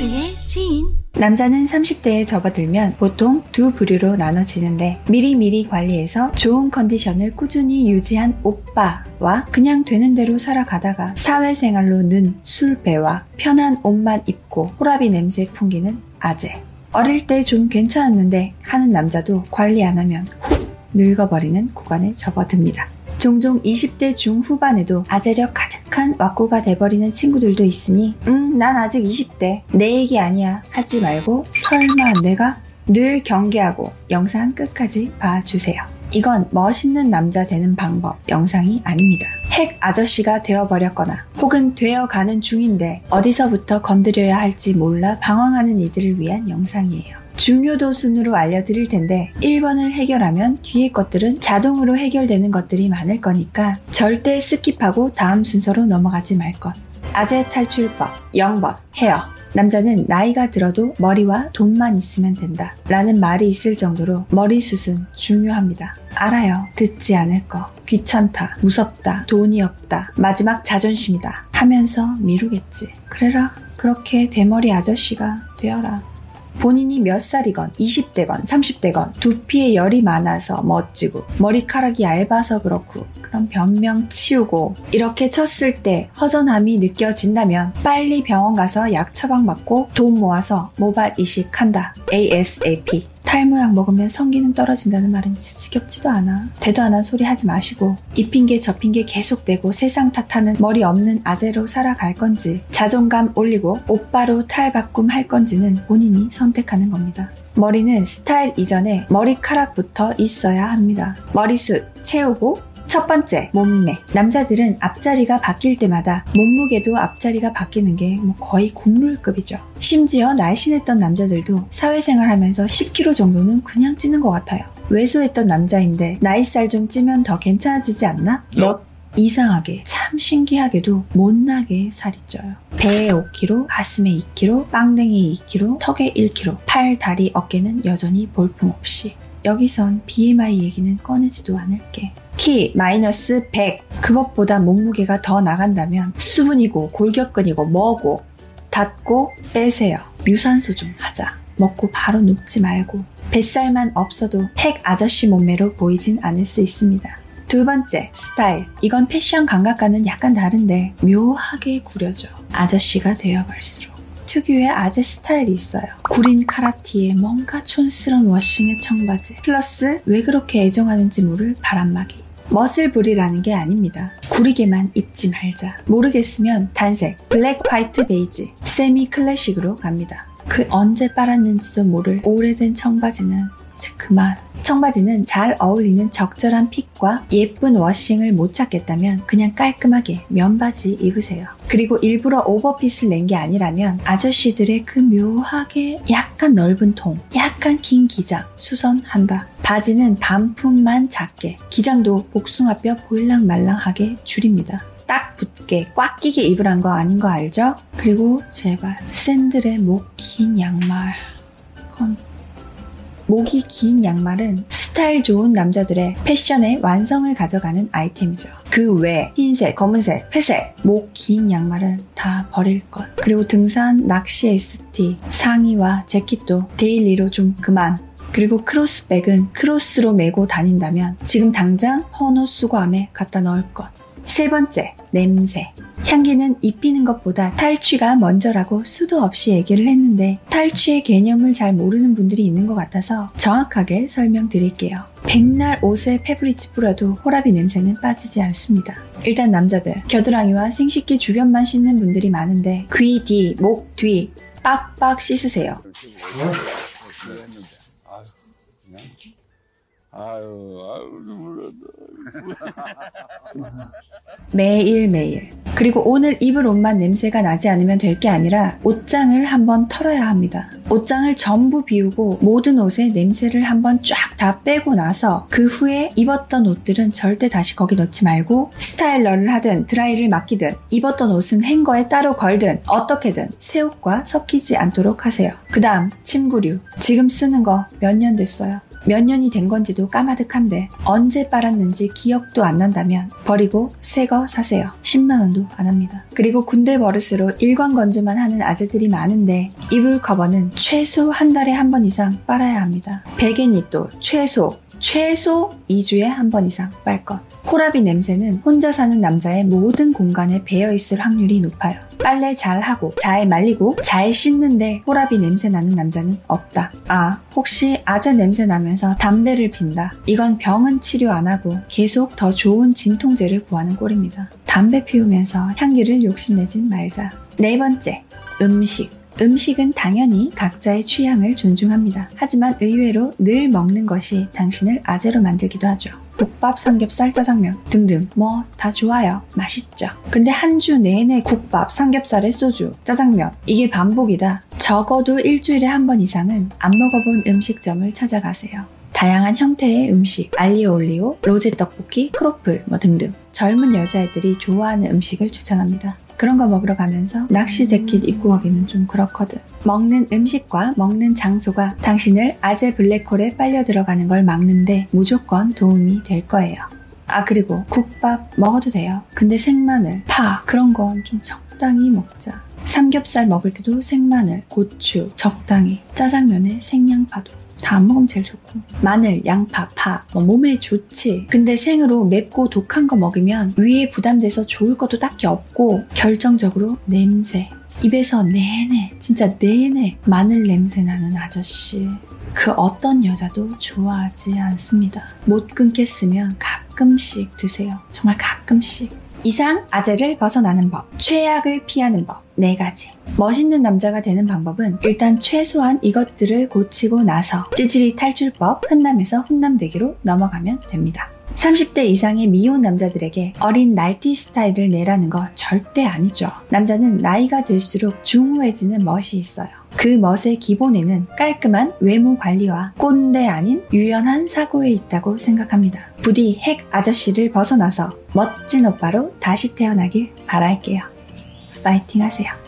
모두의 지인 남자는 30대에 접어들면 보통 두 부류로 나눠지는데 미리미리 관리해서 좋은 컨디션을 꾸준히 유지한 오빠와 그냥 되는 대로 살아가다가 사회생활로 는 술배와 편한 옷만 입고 호라비 냄새 풍기는 아재. 어릴 때 좀 괜찮았는데 하는 남자도 관리 안 하면 훅 늙어버리는 구간에 접어듭니다. 종종 20대 중후반에도 아재력 가득한 왁구가 돼버리는 친구들도 있으니 음, 난 아직 20대. 내 얘기 아니야. 하지 말고 설마 내가 늘 경계하고 영상 끝까지 봐주세요. 이건 멋있는 남자 되는 방법 영상이 아닙니다. 핵 아저씨가 되어버렸거나 혹은 되어가는 중인데 어디서부터 건드려야 할지 몰라 방황하는 이들을 위한 영상이에요. 중요도 순으로 알려드릴 텐데 1번을 해결하면 뒤에 것들은 자동으로 해결되는 것들이 많을 거니까 절대 skip하고 다음 순서로 넘어가지 말 것. 아재 탈출법 0번 헤어 남자는 나이가 들어도 머리와 돈만 있으면 된다. 라는 말이 있을 정도로 머리숱은 중요합니다. 알아요. 듣지 않을 거. 귀찮다. 무섭다. 돈이 없다. 마지막 자존심이다. 하면서 미루겠지. 그래라. 그렇게 대머리 아저씨가 되어라. 본인이 몇 살이건 20대건 30대건 두피에 열이 많아서 멋지고 머리카락이 얇아서 그렇고 그런 변명 치우고 이렇게 쳤을 때 허전함이 느껴진다면 빨리 병원 가서 약 처방 받고 돈 모아서 모발 이식한다. ASAP. 탈모약 먹으면 성기능 떨어진다는 말은 진짜 지겹지도 않아. 대도 안 한 소리 하지 마시고 이 핑계 저 핑계 계속 대고 세상 탓하는 머리 없는 아재로 살아갈 건지 자존감 올리고 오빠로 탈바꿈 할 건지는 본인이 선택하는 겁니다. 머리는 스타일 이전에 머리카락부터 있어야 합니다. 머리숱 채우고 첫 번째, 몸매. 남자들은 앞자리가 바뀔 때마다 몸무게도 앞자리가 바뀌는 게 뭐 거의 국룰급이죠. 심지어 날씬했던 남자들도 사회생활 하면서 10kg 정도는 그냥 찌는 것 같아요. 왜소했던 남자인데 나이살 좀 찌면 더 괜찮아지지 않나? 너 이상하게 참 신기하게도 못나게 살이 쪄요. 배에 5kg, 가슴에 2kg, 빵댕이 2kg, 턱에 1kg, 팔, 다리, 어깨는 여전히 볼품없이. 여기선 BMI 얘기는 꺼내지도 않을게. 키 마이너스 100 그것보다 몸무게가 더 나간다면 수분이고 골격근이고 뭐고 닥치고 빼세요. 유산소 좀 하자. 먹고 바로 눕지 말고 뱃살만 없어도 핵 아저씨 몸매로 보이진 않을 수 있습니다. 두 번째, 스타일. 이건 패션 감각과는 약간 다른데 묘하게 구려져. 아저씨가 되어갈수록. 특유의 아재 스타일이 있어요. 구린 카라티에 뭔가 촌스러운 워싱의 청바지. 플러스 왜 그렇게 애정하는지 모를 바람막이. 멋을 부리라는 게 아닙니다. 구리게만 입지 말자. 모르겠으면 단색, 블랙, 화이트, 베이지, 세미 클래식으로 갑니다. 그 언제 빨았는지도 모를 오래된 청바지는 그만. 청바지는 잘 어울리는 적절한 핏과 예쁜 워싱을 못 찾겠다면 그냥 깔끔하게 면바지 입으세요. 그리고 일부러 오버핏을 낸 게 아니라면 아저씨들의 그 묘하게 약간 넓은 통, 약간 긴 기장 수선한다. 바지는 반품만 작게, 기장도 복숭아뼈 보일랑말랑하게 줄입니다. 딱 붙게 꽉 끼게 입으란 거 아닌 거 알죠? 그리고 제발 샌들에 목 긴 양말. 그건 목이 긴 양말은 스타일 좋은 남자들의 패션의 완성을 가져가는 아이템이죠. 그 외 흰색, 검은색, 회색, 목 긴 양말은 다 버릴 것. 그리고 등산, 낚시 ST, 상의와 재킷도 데일리로 좀 그만. 그리고 크로스백은 크로스로 메고 다닌다면 지금 당장 헌옷 수거함에 갖다 넣을 것. 세 번째, 냄새. 향기는 입히는 것보다 탈취가 먼저라고 수도 없이 얘기를 했는데 탈취의 개념을 잘 모르는 분들이 있는 것 같아서 정확하게 설명드릴게요. 백날 옷에 페브리즈 뿌려도 호라비 냄새는 빠지지 않습니다. 일단 남자들, 겨드랑이와 생식기 주변만 씻는 분들이 많은데 귀 뒤, 목 뒤 빡빡 씻으세요. 아유, 아유, 매일매일. 그리고 오늘 입을 옷만 냄새가 나지 않으면 될 게 아니라 옷장을 한번 털어야 합니다. 옷장을 전부 비우고 모든 옷에 냄새를 한번 쫙 다 빼고 나서 그 후에 입었던 옷들은 절대 다시 거기 넣지 말고 스타일러를 하든 드라이를 맡기든 입었던 옷은 행거에 따로 걸든 어떻게든 새 옷과 섞이지 않도록 하세요. 그 다음 침구류. 지금 쓰는 거 몇 년 됐어요. 몇 년이 된 건지도 까마득한데 언제 빨았는지 기억도 안 난다면 버리고 새 거 사세요. 10만 원도 안 합니다. 그리고 군대 버릇으로 일관 건조만 하는 아재들이 많은데 이불 커버는 최소 한 달에 한 번 이상 빨아야 합니다. 베개니또 최소 최소 2주에 한 번 이상 빨 것. 호라비 냄새는 혼자 사는 남자의 모든 공간에 배어 있을 확률이 높아요. 빨래 잘 하고, 잘 말리고, 잘 씻는데 호라비 냄새 나는 남자는 없다. 아, 혹시 아재 냄새 나면서 담배를 핀다. 이건 병은 치료 안 하고 계속 더 좋은 진통제를 구하는 꼴입니다. 담배 피우면서 향기를 욕심내진 말자. 네 번째, 음식. 음식은 당연히 각자의 취향을 존중합니다. 하지만 의외로 늘 먹는 것이 당신을 아재로 만들기도 하죠. 국밥, 삼겹살, 짜장면 등등 뭐 다 좋아요. 맛있죠. 근데 한 주 내내 국밥, 삼겹살에 소주, 짜장면 이게 반복이다. 적어도 일주일에 한 번 이상은 안 먹어본 음식점을 찾아가세요. 다양한 형태의 음식, 알리오 올리오, 로제 떡볶이, 크로플 뭐 등등 젊은 여자애들이 좋아하는 음식을 추천합니다. 그런 거 먹으러 가면서 낚시 재킷 입고 가기는 좀 그렇거든. 먹는 음식과 먹는 장소가 당신을 아재 블랙홀에 빨려 들어가는 걸 막는데 무조건 도움이 될 거예요. 아 그리고 국밥 먹어도 돼요. 근데 생마늘, 파 그런 건 좀 적당히 먹자. 삼겹살 먹을 때도 생마늘, 고추 적당히. 짜장면에 생양파도 다 안 먹으면 제일 좋고. 마늘, 양파, 파 뭐 몸에 좋지. 근데 생으로 맵고 독한 거 먹으면 위에 부담돼서 좋을 것도 딱히 없고 결정적으로 냄새. 입에서 내내 진짜 내내 마늘 냄새 나는 아저씨. 그 어떤 여자도 좋아하지 않습니다. 못 끊겠으면 가끔씩 드세요. 정말 가끔씩 이상 아재를 벗어나는 법, 최악을 피하는 법, 네 가지. 멋있는 남자가 되는 방법은 일단 최소한 이것들을 고치고 나서 찌질이 탈출법, 흔남에서 훈남되기로 넘어가면 됩니다. 30대 이상의 미혼 남자들에게 어린 날티 스타일을 내라는 거 절대 아니죠. 남자는 나이가 들수록 중후해지는 멋이 있어요. 그 멋의 기본에는 깔끔한 외모 관리와 꼰대 아닌 유연한 사고에 있다고 생각합니다. 부디 핵 아저씨를 벗어나서 멋진 오빠로 다시 태어나길 바랄게요. 파이팅 하세요.